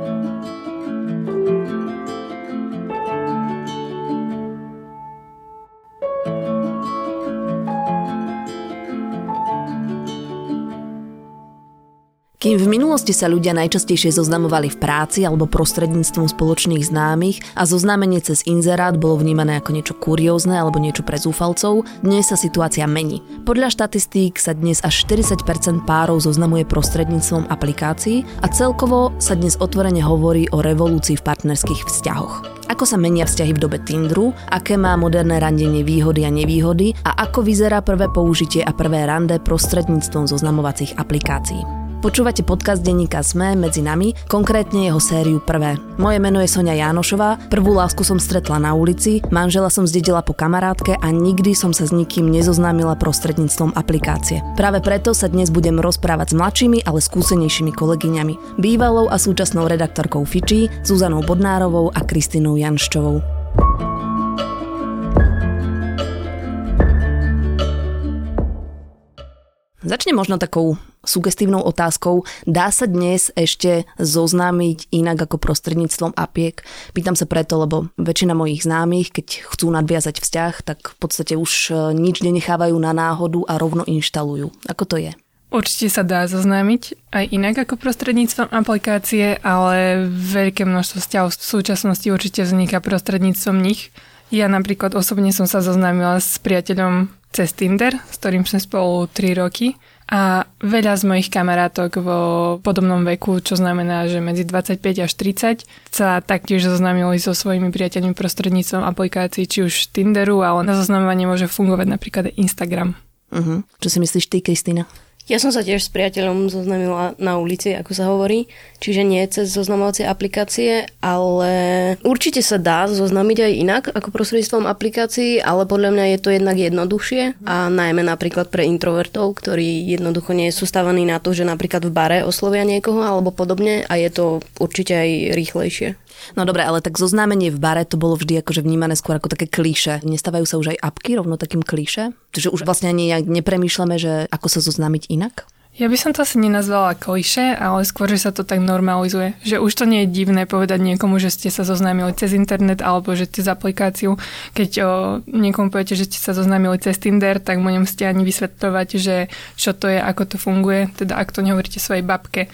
Música Kým v minulosti sa ľudia najčastejšie zoznamovali v práci alebo prostredníctvom spoločných známych a zoznámenie cez inzerát bolo vnímané ako niečo kuriózne alebo niečo pre zúfalcov, dnes sa situácia mení. Podľa štatistík sa dnes až 40% párov zoznamuje prostredníctvom aplikácií a celkovo sa dnes otvorene hovorí o revolúcii v partnerských vzťahoch. Ako sa menia vzťahy v dobe Tindru, aké má moderné randenie výhody a nevýhody a ako vyzerá prvé použitie a prvé rande prostredníctvom zoznamovacích aplikácií. Počúvate podcast denníka SME medzi nami, konkrétne jeho sériu Prvé. Moje meno je Sonia Jánošová, prvú lásku som stretla na ulici, manžela som zdedila po kamarátke a nikdy som sa s nikým nezoznámila prostredníctvom aplikácie. Práve preto sa dnes budem rozprávať s mladšími, ale skúsenejšími kolegyňami. Bývalou a súčasnou redaktorkou Fiči, Zuzanou Bodnárovou a Kristinou Janščovou. Začne možno takou sugestívnou otázkou. Dá sa dnes ešte zoznámiť inak ako prostredníctvom apiek? Pýtam sa preto, lebo väčšina mojich známych, keď chcú nadviazať vzťah, tak v podstate už e, nič nenechávajú na náhodu a rovno inštalujú. Ako to je? Určite sa dá zoznámiť aj inak ako prostredníctvom aplikácie, ale veľké množstvo vzťahov v súčasnosti určite vzniká prostredníctvom nich. Ja napríklad osobne som sa zoznámila s priateľom cez Tinder, s ktorým sme spolu 3 roky a veľa z mojich kamarátok vo podobnom veku, čo znamená, že medzi 25 až 30 sa taktiež zoznámili so svojimi priateľmi prostredníctvom aplikácií, či už Tinderu, ale na zoznamovanie môže fungovať napríklad Instagram. Uh-huh. Čo si myslíš ty, Kristýna? Ja som sa tiež s priateľom zoznamila na ulici, ako sa hovorí, čiže nie cez zoznamovacie aplikácie, ale určite sa dá zoznamiť aj inak ako prostredstvom aplikácií, ale podľa mňa je to jednak jednoduchšie a najmä napríklad pre introvertov, ktorí jednoducho nie sú stávaní na to, že napríklad v bare oslovia niekoho alebo podobne a je to určite aj rýchlejšie. No dobre, ale tak zoznámenie v bare to bolo vždy akože vnímané skôr ako také klíše. Nestávajú sa už aj apky rovno takým klíše? Že už vlastne ani nepremýšľame, že ako sa zoznámiť inak? Ja by som to asi nenazvala kliše, ale skôr, že sa to tak normalizuje. Že už to nie je divné povedať niekomu, že ste sa zoznámili cez internet alebo že cez aplikáciu. Keď o, niekomu poviete, že ste sa zoznámili cez Tinder, tak mu nemusíte ani vysvetľovať, že čo to je, ako to funguje, teda ak to nehovoríte svojej babke.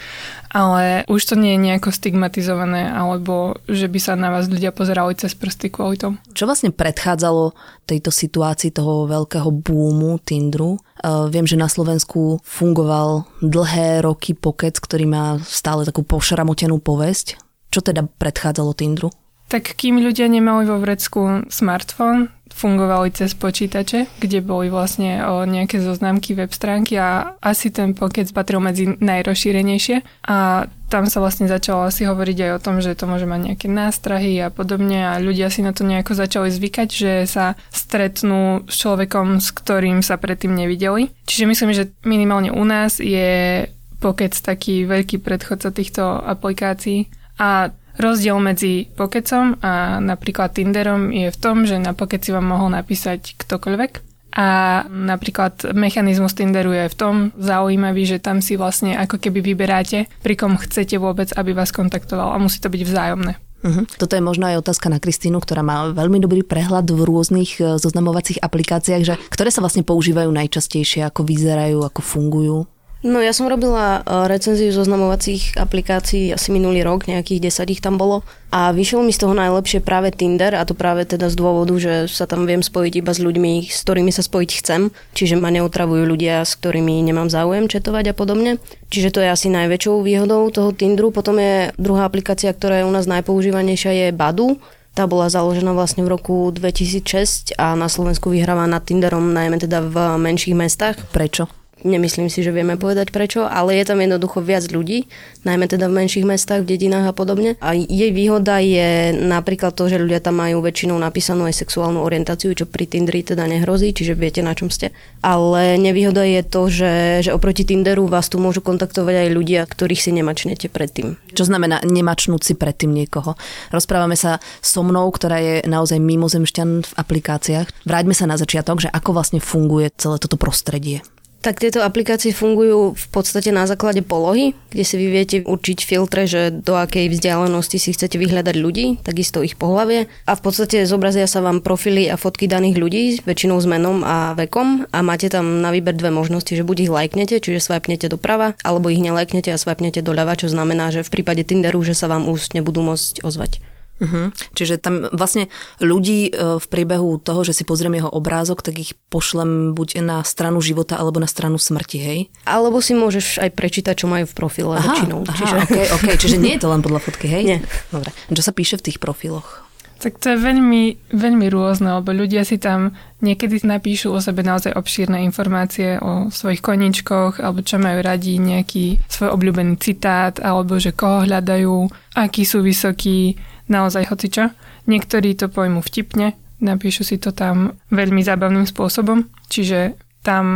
Ale už to nie je nejako stigmatizované, alebo že by sa na vás ľudia pozerali cez prsty kvôli tomu. Čo vlastne predchádzalo tejto situácii toho veľkého boomu Tinderu? Uh, viem, že na Slovensku fungoval dlhé roky pokec, ktorý má stále takú pošramotenú povesť. Čo teda predchádzalo Tinderu? Tak kým ľudia nemali vo vrecku smartfón, fungovali cez počítače, kde boli vlastne o nejaké zoznámky web stránky a asi ten pokec patril medzi najrozšírenejšie a tam sa vlastne začalo asi hovoriť aj o tom, že to môže mať nejaké nástrahy a podobne a ľudia si na to nejako začali zvykať, že sa stretnú s človekom, s ktorým sa predtým nevideli. Čiže myslím, že minimálne u nás je pokec taký veľký predchodca týchto aplikácií a Rozdiel medzi Pokecom a napríklad Tinderom je v tom, že na Pokeci vám mohol napísať ktokoľvek a napríklad mechanizmus Tinderu je v tom zaujímavý, že tam si vlastne ako keby vyberáte, pri kom chcete vôbec, aby vás kontaktoval a musí to byť vzájomné. Uh-huh. Toto je možno aj otázka na Kristínu, ktorá má veľmi dobrý prehľad v rôznych e, zoznamovacích aplikáciách, že ktoré sa vlastne používajú najčastejšie, ako vyzerajú, ako fungujú. No ja som robila e, recenziu zoznamovacích aplikácií asi minulý rok, nejakých 10 ich tam bolo a vyšiel mi z toho najlepšie práve Tinder a to práve teda z dôvodu, že sa tam viem spojiť iba s ľuďmi, s ktorými sa spojiť chcem, čiže ma neutravujú ľudia, s ktorými nemám záujem četovať a podobne. Čiže to je asi najväčšou výhodou toho Tinderu. Potom je druhá aplikácia, ktorá je u nás najpoužívanejšia je Badu. Tá bola založená vlastne v roku 2006 a na Slovensku vyhráva nad Tinderom najmä teda v menších mestách. Prečo? Nemyslím si, že vieme povedať prečo, ale je tam jednoducho viac ľudí, najmä teda v menších mestách, v dedinách a podobne. A jej výhoda je napríklad to, že ľudia tam majú väčšinou napísanú aj sexuálnu orientáciu, čo pri Tinderi teda nehrozí, čiže viete na čom ste. Ale nevýhoda je to, že, že oproti Tinderu vás tu môžu kontaktovať aj ľudia, ktorých si nemačnete predtým. Čo znamená nemačnúť si predtým niekoho? Rozprávame sa so mnou, ktorá je naozaj mimozemšťan v aplikáciách. Vráťme sa na začiatok, že ako vlastne funguje celé toto prostredie. Tak tieto aplikácie fungujú v podstate na základe polohy, kde si vy viete určiť filtre, že do akej vzdialenosti si chcete vyhľadať ľudí, takisto ich pohlavie. A v podstate zobrazia sa vám profily a fotky daných ľudí, väčšinou s menom a vekom a máte tam na výber dve možnosti, že buď ich lajknete, čiže swipnete doprava, alebo ich nelajknete a swipnete doľava, čo znamená, že v prípade Tinderu, že sa vám ústne budú môcť ozvať. Uh-huh. Čiže tam vlastne ľudí e, v priebehu toho, že si pozriem jeho obrázok, tak ich pošlem buď na stranu života alebo na stranu smrti, hej? Alebo si môžeš aj prečítať, čo majú v profile aha, väčšinou. Aha, čiže... Okay, okay. čiže nie je to len podľa fotky, hej? Nie. Dobre. Čo sa píše v tých profiloch? Tak to je veľmi, veľmi rôzne, lebo ľudia si tam niekedy napíšu o sebe naozaj obšírne informácie o svojich koničkoch, alebo čo majú radi, nejaký svoj obľúbený citát, alebo že koho hľadajú, akí sú vysokí, naozaj hocičo. Niektorí to pojmu vtipne, napíšu si to tam veľmi zábavným spôsobom, čiže tam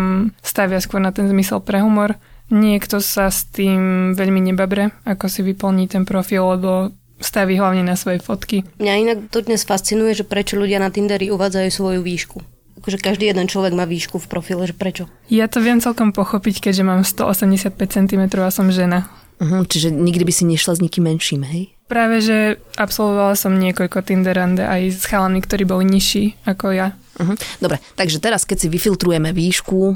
stavia skôr na ten zmysel pre humor. Niekto sa s tým veľmi nebabre, ako si vyplní ten profil, lebo staví hlavne na svoje fotky. Mňa inak to dnes fascinuje, že prečo ľudia na Tinderi uvádzajú svoju výšku. Akože každý jeden človek má výšku v profile, že prečo? Ja to viem celkom pochopiť, keďže mám 185 cm a som žena. Uh-huh, čiže nikdy by si nešla s nikým menším, hej? Práve, že absolvovala som niekoľko Tinderande aj s chalami, ktorí boli nižší ako ja. Uh-huh. Dobre, takže teraz, keď si vyfiltrujeme výšku, e,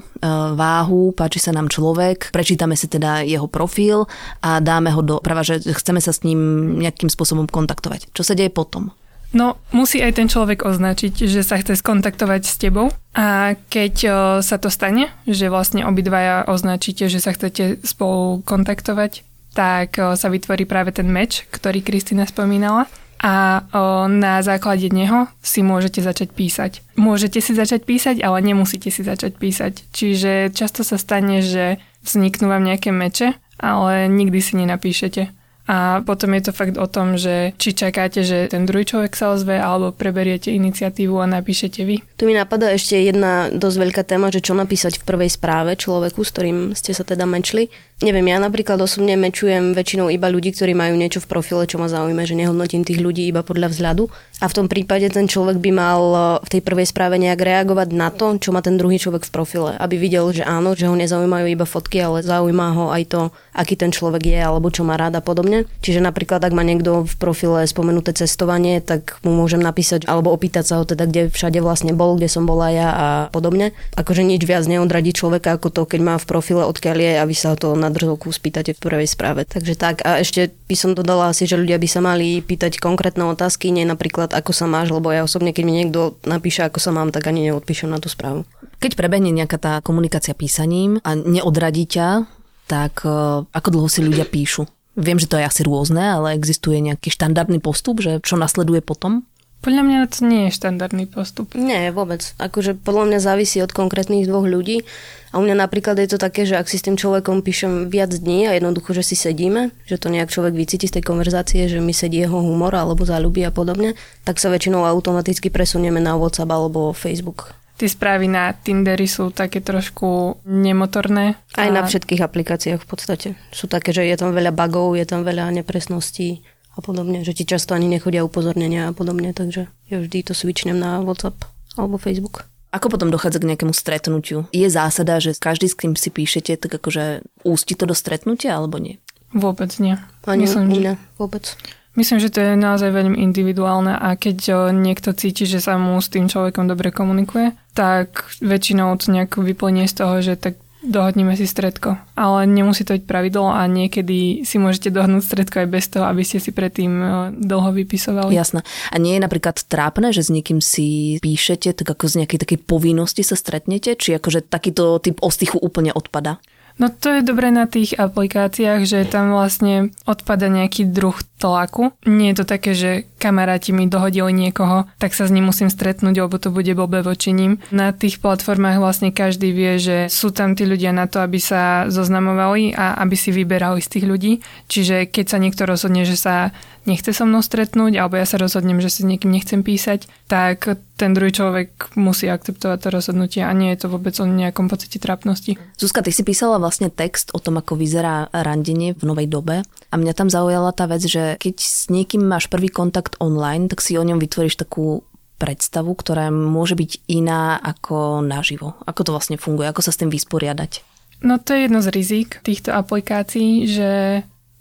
váhu, páči sa nám človek, prečítame si teda jeho profil a dáme ho do práva, že chceme sa s ním nejakým spôsobom kontaktovať. Čo sa deje potom? No, musí aj ten človek označiť, že sa chce skontaktovať s tebou a keď o, e, sa to stane, že vlastne obidvaja označíte, že sa chcete spolu kontaktovať, tak sa vytvorí práve ten meč, ktorý Kristina spomínala a o, na základe neho si môžete začať písať. Môžete si začať písať, ale nemusíte si začať písať. Čiže často sa stane, že vzniknú vám nejaké meče, ale nikdy si nenapíšete. A potom je to fakt o tom, že či čakáte, že ten druhý človek sa ozve, alebo preberiete iniciatívu a napíšete vy. Tu mi napadá ešte jedna dosť veľká téma, že čo napísať v prvej správe človeku, s ktorým ste sa teda mečli. Neviem, ja napríklad osobne mečujem väčšinou iba ľudí, ktorí majú niečo v profile, čo ma zaujíma, že nehodnotím tých ľudí iba podľa vzhľadu. A v tom prípade ten človek by mal e, v tej prvej správe nejak reagovať na to, čo má ten druhý človek v profile. Aby videl, že áno, že ho nezaujímajú iba fotky, ale zaujíma ho aj to, aký ten človek je alebo čo má rád a podobne. Čiže napríklad, ak má niekto v profile spomenuté cestovanie, tak mu môžem napísať alebo opýtať sa ho teda, kde všade vlastne bol, kde som bola ja a podobne. Akože nič viac neodradí človeka ako to, keď má v profile odkiaľ je a vy sa to na drzovku spýtate v prvej správe. Takže tak. A ešte by som dodala asi, že ľudia by sa mali pýtať konkrétne otázky, nie napríklad ako sa máš, lebo ja osobne, keď mi niekto napíše, ako sa mám, tak ani neodpíšem na tú správu. Keď prebehne nejaká tá komunikácia písaním a neodradí ťa, tak uh, ako dlho si ľudia píšu? Viem, že to je asi rôzne, ale existuje nejaký štandardný postup, že čo nasleduje potom? Podľa mňa to nie je štandardný postup. Nie, vôbec. Akože podľa mňa závisí od konkrétnych dvoch ľudí. A u mňa napríklad je to také, že ak si s tým človekom píšem viac dní a jednoducho, že si sedíme, že to nejak človek vycíti z tej konverzácie, že mi sedí jeho humor alebo záľuby a podobne, tak sa väčšinou automaticky presunieme na WhatsApp alebo Facebook. Tie správy na Tinderi sú také trošku nemotorné. Aj a... na všetkých aplikáciách v podstate. Sú také, že je tam veľa bugov, je tam veľa nepresností a podobne, že ti často ani nechodia upozornenia a podobne, takže ja vždy to switchnem na WhatsApp alebo Facebook. Ako potom dochádza k nejakému stretnutiu? Je zásada, že každý, s kým si píšete, tak akože ústi to do stretnutia alebo nie? Vôbec nie. Ani Myslím, že... vôbec. Myslím, že to je naozaj veľmi individuálne a keď niekto cíti, že sa mu s tým človekom dobre komunikuje, tak väčšinou to nejak vyplnie z toho, že tak dohodneme si stredko. Ale nemusí to byť pravidlo a niekedy si môžete dohodnúť stredko aj bez toho, aby ste si predtým e, dlho vypisovali. Jasné. A nie je napríklad trápne, že s niekým si píšete, tak ako z nejakej takej povinnosti sa stretnete? Či akože takýto typ ostychu úplne odpada? No to je dobré na tých aplikáciách, že tam vlastne odpada nejaký druh tlaku. Nie je to také, že kamaráti mi dohodili niekoho, tak sa s ním musím stretnúť, lebo to bude blbé voči. Na tých platformách vlastne každý vie, že sú tam tí ľudia na to, aby sa zoznamovali a aby si vyberali z tých ľudí. Čiže keď sa niekto rozhodne, že sa nechce so mnou stretnúť, alebo ja sa rozhodnem, že si s niekým nechcem písať, tak ten druhý človek musí akceptovať to rozhodnutie a nie je to vôbec o nejakom pocite trápnosti. Zuzka, ty si písala vlastne text o tom, ako vyzerá randenie v novej dobe a mňa tam zaujala tá vec, že keď s niekým máš prvý kontakt online, tak si o ňom vytvoríš takú predstavu, ktorá môže byť iná ako naživo. Ako to vlastne funguje, ako sa s tým vysporiadať? No to je jedno z rizik týchto aplikácií, že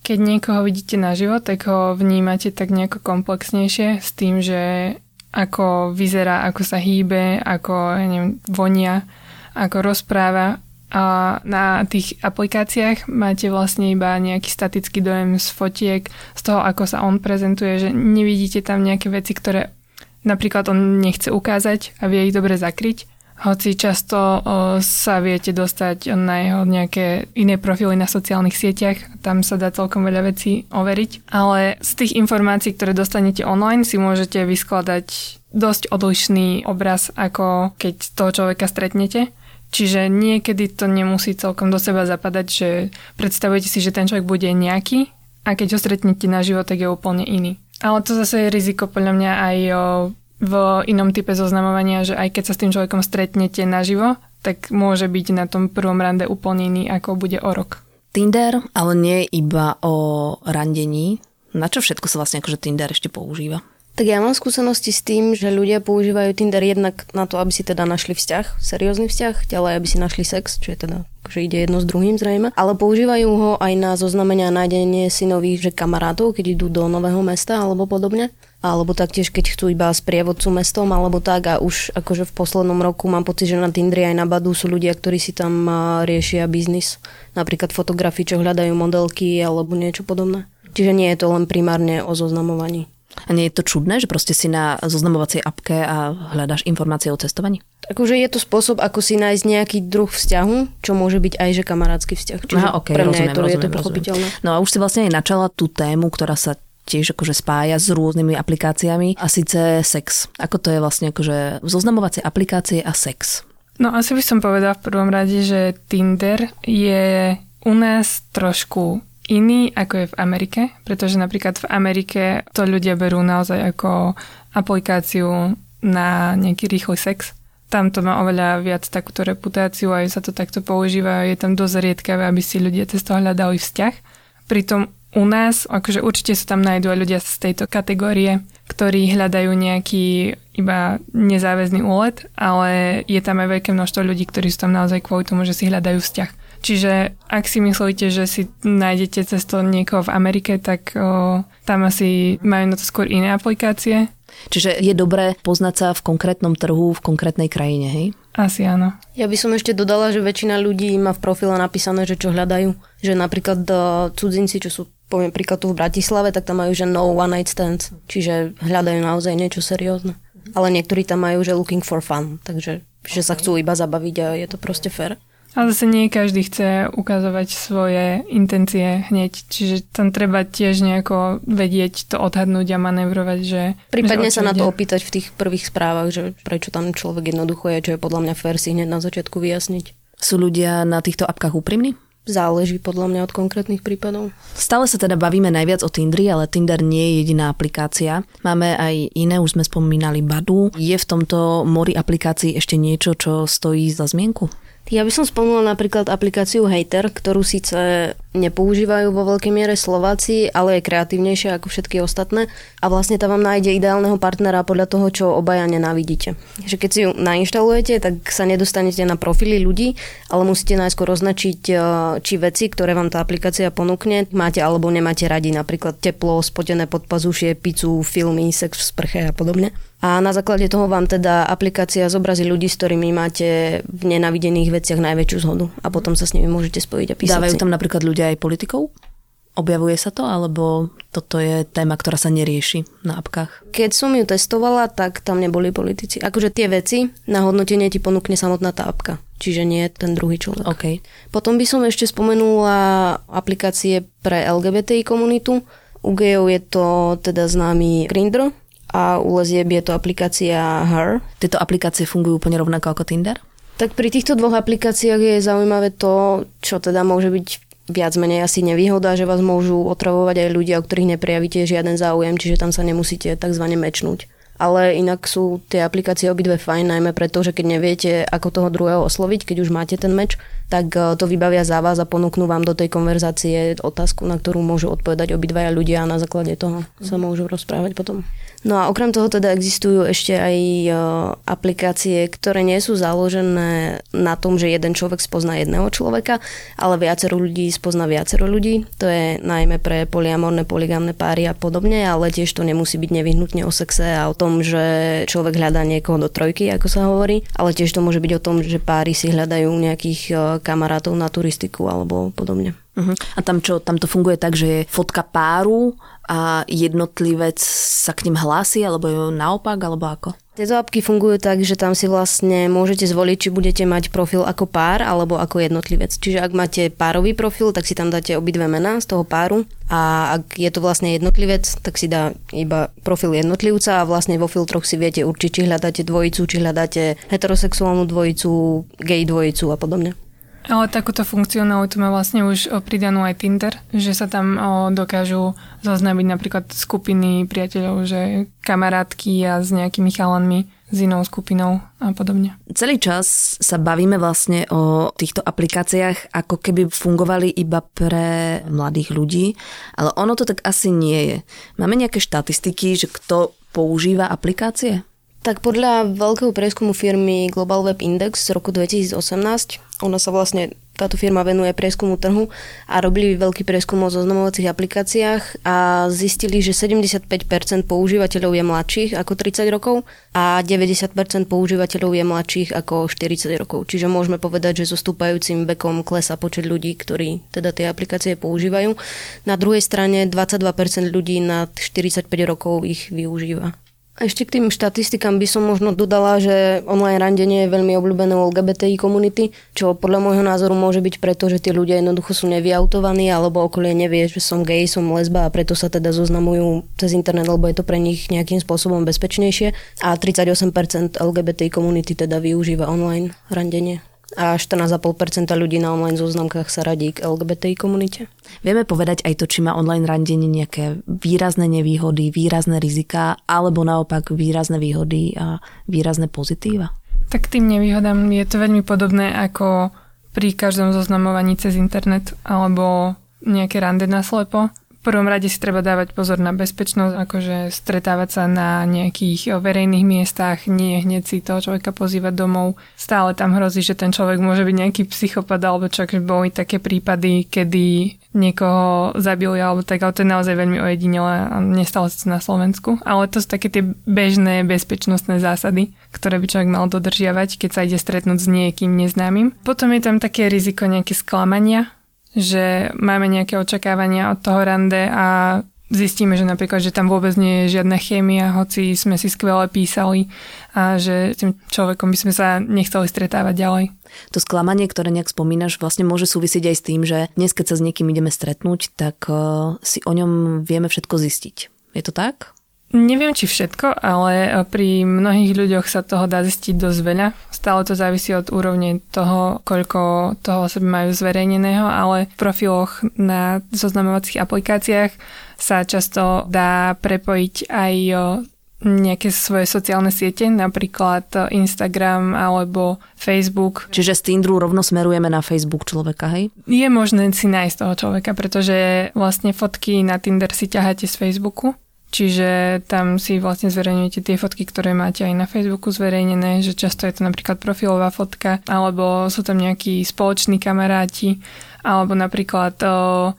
keď niekoho vidíte naživo, tak ho vnímate tak nejako komplexnejšie s tým, že ako vyzerá, ako sa hýbe, ako ja neviem, vonia, ako rozpráva a na tých aplikáciách máte vlastne iba nejaký statický dojem z fotiek, z toho, ako sa on prezentuje, že nevidíte tam nejaké veci, ktoré napríklad on nechce ukázať a vie ich dobre zakryť. Hoci často sa viete dostať na jeho nejaké iné profily na sociálnych sieťach, tam sa dá celkom veľa vecí overiť, ale z tých informácií, ktoré dostanete online, si môžete vyskladať dosť odlišný obraz, ako keď toho človeka stretnete. Čiže niekedy to nemusí celkom do seba zapadať, že predstavujete si, že ten človek bude nejaký a keď ho stretnete na život, tak je úplne iný. Ale to zase je riziko podľa mňa aj v inom type zoznamovania, že aj keď sa s tým človekom stretnete naživo, tak môže byť na tom prvom rande úplne iný, ako bude o rok. Tinder, ale nie iba o randení. Na čo všetko sa vlastne akože Tinder ešte používa? Tak ja mám skúsenosti s tým, že ľudia používajú Tinder jednak na to, aby si teda našli vzťah, seriózny vzťah, ďalej aby si našli sex, čo je teda, že ide jedno s druhým zrejme, ale používajú ho aj na zoznamenia a nájdenie si nových že kamarátov, keď idú do nového mesta alebo podobne alebo taktiež keď chcú iba sprievodcu mestom alebo tak a už akože v poslednom roku mám pocit, že na Tindri aj na Badu sú ľudia, ktorí si tam riešia biznis, napríklad fotografi, čo hľadajú modelky alebo niečo podobné. Čiže nie je to len primárne o zoznamovaní. A nie je to čudné, že proste si na zoznamovacej apke a hľadáš informácie o cestovaní? Akože je to spôsob, ako si nájsť nejaký druh vzťahu, čo môže byť aj že kamarátsky vzťah. Čiže Aha, okay, pre mňa rozumiem, je to, rozumiem, je to pochopiteľné. No a už si vlastne aj načala tú tému, ktorá sa tiež akože spája s rôznymi aplikáciami a síce sex. Ako to je vlastne akože zoznamovacie aplikácie a sex? No asi by som povedala v prvom rade, že Tinder je u nás trošku iný, ako je v Amerike, pretože napríklad v Amerike to ľudia berú naozaj ako aplikáciu na nejaký rýchly sex. Tam to má oveľa viac takúto reputáciu a sa to takto používa. Je tam dosť riedkavé, aby si ľudia cez to hľadali vzťah. Pritom u nás, akože určite sa tam nájdú aj ľudia z tejto kategórie, ktorí hľadajú nejaký iba nezáväzný úlet, ale je tam aj veľké množstvo ľudí, ktorí sú tam naozaj kvôli tomu, že si hľadajú vzťah. Čiže ak si myslíte, že si nájdete cesto niekoho v Amerike, tak o, tam asi majú na to skôr iné aplikácie. Čiže je dobré poznať sa v konkrétnom trhu, v konkrétnej krajine, hej? Asi áno. Ja by som ešte dodala, že väčšina ľudí má v profile napísané, že čo hľadajú. Že napríklad cudzinci, čo sú poviem príklad tu v Bratislave, tak tam majú, že no one night stands, čiže hľadajú naozaj niečo seriózne. Ale niektorí tam majú, že looking for fun, takže že sa chcú iba zabaviť a je to proste fair. Ale zase nie každý chce ukazovať svoje intencie hneď, čiže tam treba tiež nejako vedieť to odhadnúť a manevrovať, že... Prípadne že sa na to opýtať v tých prvých správach, že prečo tam človek jednoducho je, čo je podľa mňa fair si hneď na začiatku vyjasniť. Sú ľudia na týchto apkách úprimní? Záleží podľa mňa od konkrétnych prípadov. Stále sa teda bavíme najviac o Tindri, ale Tinder nie je jediná aplikácia. Máme aj iné, už sme spomínali Badu. Je v tomto mori aplikácií ešte niečo, čo stojí za zmienku? Ja by som spomenula napríklad aplikáciu Hater, ktorú síce nepoužívajú vo veľkej miere Slováci, ale je kreatívnejšia ako všetky ostatné a vlastne tam vám nájde ideálneho partnera podľa toho, čo obaja nenávidíte. Že keď si ju nainštalujete, tak sa nedostanete na profily ľudí, ale musíte najskôr označiť, e, či veci, ktoré vám tá aplikácia ponúkne, máte alebo nemáte radi, napríklad teplo, spotené podpazušie, pizzu, filmy, sex v sprche a podobne. A na základe toho vám teda aplikácia zobrazí ľudí, s ktorými máte v nenavidených veciach najväčšiu zhodu a potom sa s nimi môžete spojiť a písať Dávajú tam napríklad ľudia aj politikov? Objavuje sa to, alebo toto je téma, ktorá sa nerieši na apkách? Keď som ju testovala, tak tam neboli politici. Akože tie veci na hodnotenie ti ponúkne samotná tá apka. Čiže nie ten druhý človek. Okay. Potom by som ešte spomenula aplikácie pre LGBTI komunitu. U gejov je to teda známy Grindr, a u lezieb je to aplikácia Her. Tieto aplikácie fungujú úplne rovnako ako Tinder? Tak pri týchto dvoch aplikáciách je zaujímavé to, čo teda môže byť viac menej asi nevýhoda, že vás môžu otravovať aj ľudia, o ktorých neprejavíte žiaden záujem, čiže tam sa nemusíte tzv. mečnúť. Ale inak sú tie aplikácie obidve fajn, najmä preto, že keď neviete, ako toho druhého osloviť, keď už máte ten meč, tak e, to vybavia za vás a ponúknú vám do tej konverzácie otázku, na ktorú môžu odpovedať obidvaja ľudia a na základe toho sa môžu rozprávať potom. No a okrem toho teda existujú ešte aj uh, aplikácie, ktoré nie sú založené na tom, že jeden človek spozná jedného človeka, ale viacero ľudí spozná viacero ľudí. To je najmä pre poliamorné, poligamné páry a podobne, ale tiež to nemusí byť nevyhnutne o sexe a o tom, že človek hľadá niekoho do trojky, ako sa hovorí, ale tiež to môže byť o tom, že páry si hľadajú nejakých uh, kamarátov na turistiku alebo podobne. Uh-huh. A tam čo, tam to funguje tak, že je fotka páru a jednotlivec sa k ním hlási, alebo je naopak, alebo ako? Tieto apky fungujú tak, že tam si vlastne môžete zvoliť, či budete mať profil ako pár alebo ako jednotlivec. Čiže ak máte párový profil, tak si tam dáte obidve mená z toho páru a ak je to vlastne jednotlivec, tak si dá iba profil jednotlivca a vlastne vo filtroch si viete určiť, či hľadáte dvojicu, či hľadáte heterosexuálnu dvojicu, gay dvojicu a podobne. Ale takúto funkcionalitu má vlastne už pridanú aj Tinder, že sa tam dokážu zaznámiť napríklad skupiny priateľov, že kamarátky a s nejakými chalanmi s inou skupinou a podobne. Celý čas sa bavíme vlastne o týchto aplikáciách, ako keby fungovali iba pre mladých ľudí, ale ono to tak asi nie je. Máme nejaké štatistiky, že kto používa aplikácie? Tak podľa veľkého prieskumu firmy Global Web Index z roku 2018, ona sa vlastne, táto firma venuje prieskumu trhu a robili veľký prieskum o zoznamovacích aplikáciách a zistili, že 75% používateľov je mladších ako 30 rokov a 90% používateľov je mladších ako 40 rokov. Čiže môžeme povedať, že so stúpajúcim vekom klesa počet ľudí, ktorí teda tie aplikácie používajú. Na druhej strane 22% ľudí nad 45 rokov ich využíva. Ešte k tým štatistikám by som možno dodala, že online randenie je veľmi obľúbené u LGBTI komunity, čo podľa môjho názoru môže byť preto, že tí ľudia jednoducho sú nevyautovaní alebo okolie nevie, že som gay, som lesba a preto sa teda zoznamujú cez internet, lebo je to pre nich nejakým spôsobom bezpečnejšie. A 38% LGBTI komunity teda využíva online randenie a 14,5% ľudí na online zoznamkách sa radí k LGBTI komunite. Vieme povedať aj to, či má online randenie nejaké výrazné nevýhody, výrazné rizika, alebo naopak výrazné výhody a výrazné pozitíva? Tak tým nevýhodám je to veľmi podobné ako pri každom zoznamovaní cez internet alebo nejaké rande na slepo prvom rade si treba dávať pozor na bezpečnosť, akože stretávať sa na nejakých verejných miestach, nie hneď si toho človeka pozývať domov. Stále tam hrozí, že ten človek môže byť nejaký psychopat, alebo čak boli také prípady, kedy niekoho zabili alebo tak, ale to je naozaj veľmi ojedinelé a nestalo sa na Slovensku. Ale to sú také tie bežné bezpečnostné zásady, ktoré by človek mal dodržiavať, keď sa ide stretnúť s niekým neznámym. Potom je tam také riziko nejaké sklamania, že máme nejaké očakávania od toho rande a zistíme, že napríklad, že tam vôbec nie je žiadna chémia, hoci sme si skvele písali a že s tým človekom by sme sa nechceli stretávať ďalej. To sklamanie, ktoré nejak spomínaš, vlastne môže súvisieť aj s tým, že dnes, keď sa s niekým ideme stretnúť, tak uh, si o ňom vieme všetko zistiť. Je to tak? Neviem, či všetko, ale pri mnohých ľuďoch sa toho dá zistiť dosť veľa. Stále to závisí od úrovne toho, koľko toho sebe majú zverejneného, ale v profiloch na zoznamovacích aplikáciách sa často dá prepojiť aj nejaké svoje sociálne siete, napríklad Instagram alebo Facebook. Čiže z Tinderu rovno smerujeme na Facebook človeka, hej? Je možné si nájsť toho človeka, pretože vlastne fotky na Tinder si ťaháte z Facebooku Čiže tam si vlastne zverejňujete tie fotky, ktoré máte aj na Facebooku zverejnené, že často je to napríklad profilová fotka, alebo sú tam nejakí spoloční kamaráti, alebo napríklad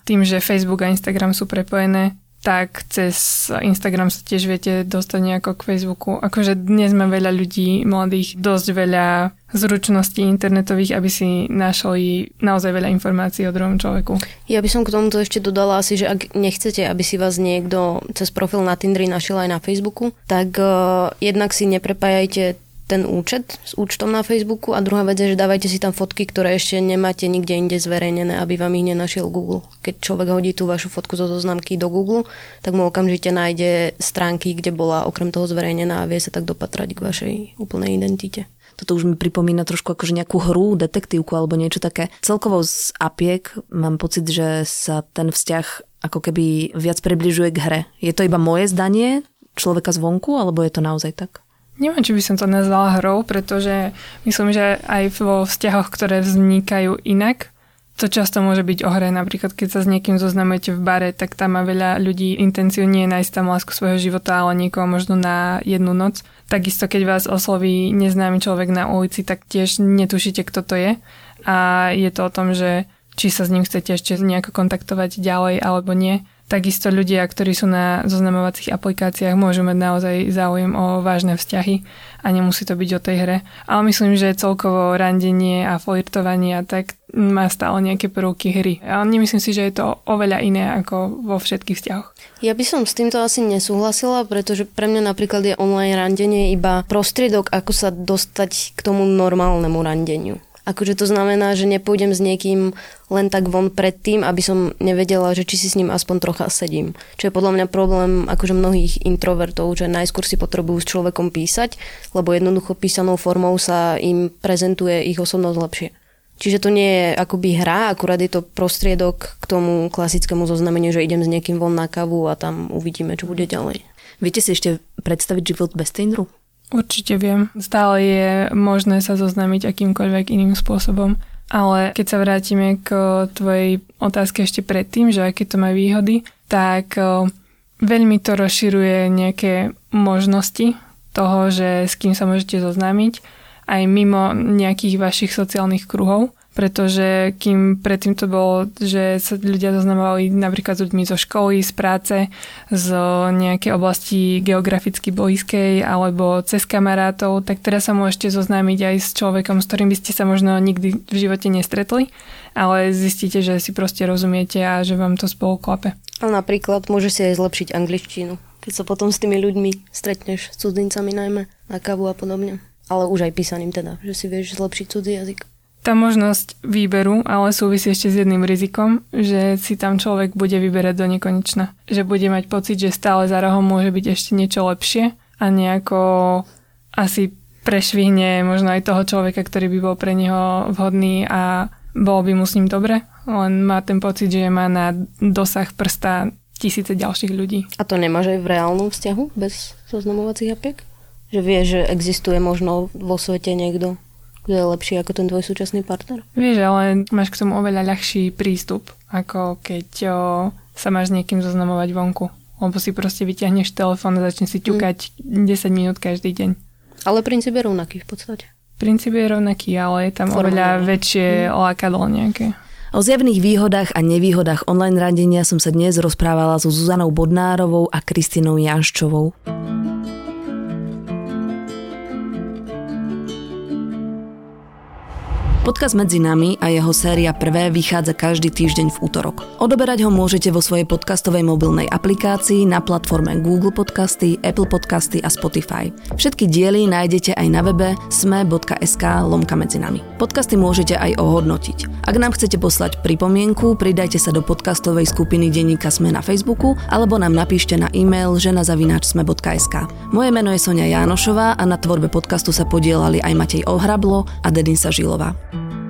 tým, že Facebook a Instagram sú prepojené, tak cez Instagram sa tiež viete dostať nejako k Facebooku. Akože dnes má veľa ľudí, mladých, dosť veľa zručností internetových, aby si našli naozaj veľa informácií o druhom človeku. Ja by som k tomuto ešte dodala asi, že ak nechcete, aby si vás niekto cez profil na Tindri našiel aj na Facebooku, tak uh, jednak si neprepájajte ten účet s účtom na Facebooku a druhá vec je, že dávajte si tam fotky, ktoré ešte nemáte nikde inde zverejnené, aby vám ich nenašiel Google. Keď človek hodí tú vašu fotku zo zoznamky do Google, tak mu okamžite nájde stránky, kde bola okrem toho zverejnená a vie sa tak dopatrať k vašej úplnej identite. Toto už mi pripomína trošku akože nejakú hru, detektívku alebo niečo také. Celkovo z apiek mám pocit, že sa ten vzťah ako keby viac približuje k hre. Je to iba moje zdanie človeka zvonku, alebo je to naozaj tak? Neviem, či by som to nazvala hrou, pretože myslím, že aj vo vzťahoch, ktoré vznikajú inak, to často môže byť o hre. Napríklad, keď sa s niekým zoznamujete v bare, tak tam má veľa ľudí intenciu nie nájsť tam lásku svojho života, ale niekoho možno na jednu noc. Takisto, keď vás osloví neznámy človek na ulici, tak tiež netušíte, kto to je. A je to o tom, že či sa s ním chcete ešte nejako kontaktovať ďalej alebo nie. Takisto ľudia, ktorí sú na zoznamovacích aplikáciách, môžu mať naozaj záujem o vážne vzťahy a nemusí to byť o tej hre. Ale myslím, že celkovo randenie a flirtovanie a tak má stále nejaké prvky hry. Ale nemyslím si, že je to oveľa iné ako vo všetkých vzťahoch. Ja by som s týmto asi nesúhlasila, pretože pre mňa napríklad je online randenie iba prostriedok, ako sa dostať k tomu normálnemu randeniu. Akože to znamená, že nepôjdem s niekým len tak von predtým, aby som nevedela, že či si s ním aspoň trocha sedím. Čo je podľa mňa problém akože mnohých introvertov, že najskôr si potrebujú s človekom písať, lebo jednoducho písanou formou sa im prezentuje ich osobnosť lepšie. Čiže to nie je akoby hra, akurát je to prostriedok k tomu klasickému zoznameniu, že idem s niekým von na kavu a tam uvidíme, čo bude ďalej. Viete si ešte predstaviť život bez Tinderu? Určite viem. Stále je možné sa zoznámiť akýmkoľvek iným spôsobom. Ale keď sa vrátime k tvojej otázke ešte predtým, že aké to má výhody, tak veľmi to rozširuje nejaké možnosti toho, že s kým sa môžete zoznámiť aj mimo nejakých vašich sociálnych kruhov pretože kým predtým to bolo, že sa ľudia zoznamovali napríklad s ľuďmi zo školy, z práce, z nejakej oblasti geograficky blízkej alebo cez kamarátov, tak teraz sa môžete zoznámiť aj s človekom, s ktorým by ste sa možno nikdy v živote nestretli, ale zistíte, že si proste rozumiete a že vám to spolu klape. A napríklad môže si aj zlepšiť angličtinu, keď sa potom s tými ľuďmi stretneš, s cudzincami najmä, na kavu a podobne. Ale už aj písaním teda, že si vieš zlepšiť cudzí jazyk tá možnosť výberu, ale súvisí ešte s jedným rizikom, že si tam človek bude vyberať do nekonečna. Že bude mať pocit, že stále za rohom môže byť ešte niečo lepšie a nejako asi prešvihne možno aj toho človeka, ktorý by bol pre neho vhodný a bolo by mu s ním dobre, len má ten pocit, že má na dosah prsta tisíce ďalších ľudí. A to nemáš aj v reálnom vzťahu bez zoznamovacích apiek? Že vie, že existuje možno vo svete niekto, kto je lepší ako ten tvoj súčasný partner? Vieš, ale máš k tomu oveľa ľahší prístup, ako keď o, sa máš s niekým zoznamovať vonku. Lebo si proste vyťahneš telefón a začne si ťukať mm. 10 minút každý deň. Ale princíp je rovnaký v podstate. Princíp je rovnaký, ale je tam Formálne. oveľa väčšie mm. lákadlo nejaké. O zjavných výhodách a nevýhodách online radenia som sa dnes rozprávala so Zuzanou Bodnárovou a Kristinou Janščovou. Podcast Medzi nami a jeho séria Prvé vychádza každý týždeň v útorok. Odoberať ho môžete vo svojej podcastovej mobilnej aplikácii na platforme Google Podcasty, Apple Podcasty a Spotify. Všetky diely nájdete aj na webe sme.sk lomka medzi nami. Podcasty môžete aj ohodnotiť. Ak nám chcete poslať pripomienku, pridajte sa do podcastovej skupiny Denníka Sme na Facebooku alebo nám napíšte na e-mail ženazavináčsme.sk. Moje meno je Sonia Jánošová a na tvorbe podcastu sa podielali aj Matej Ohrablo a Dedinsa Žilová. thank you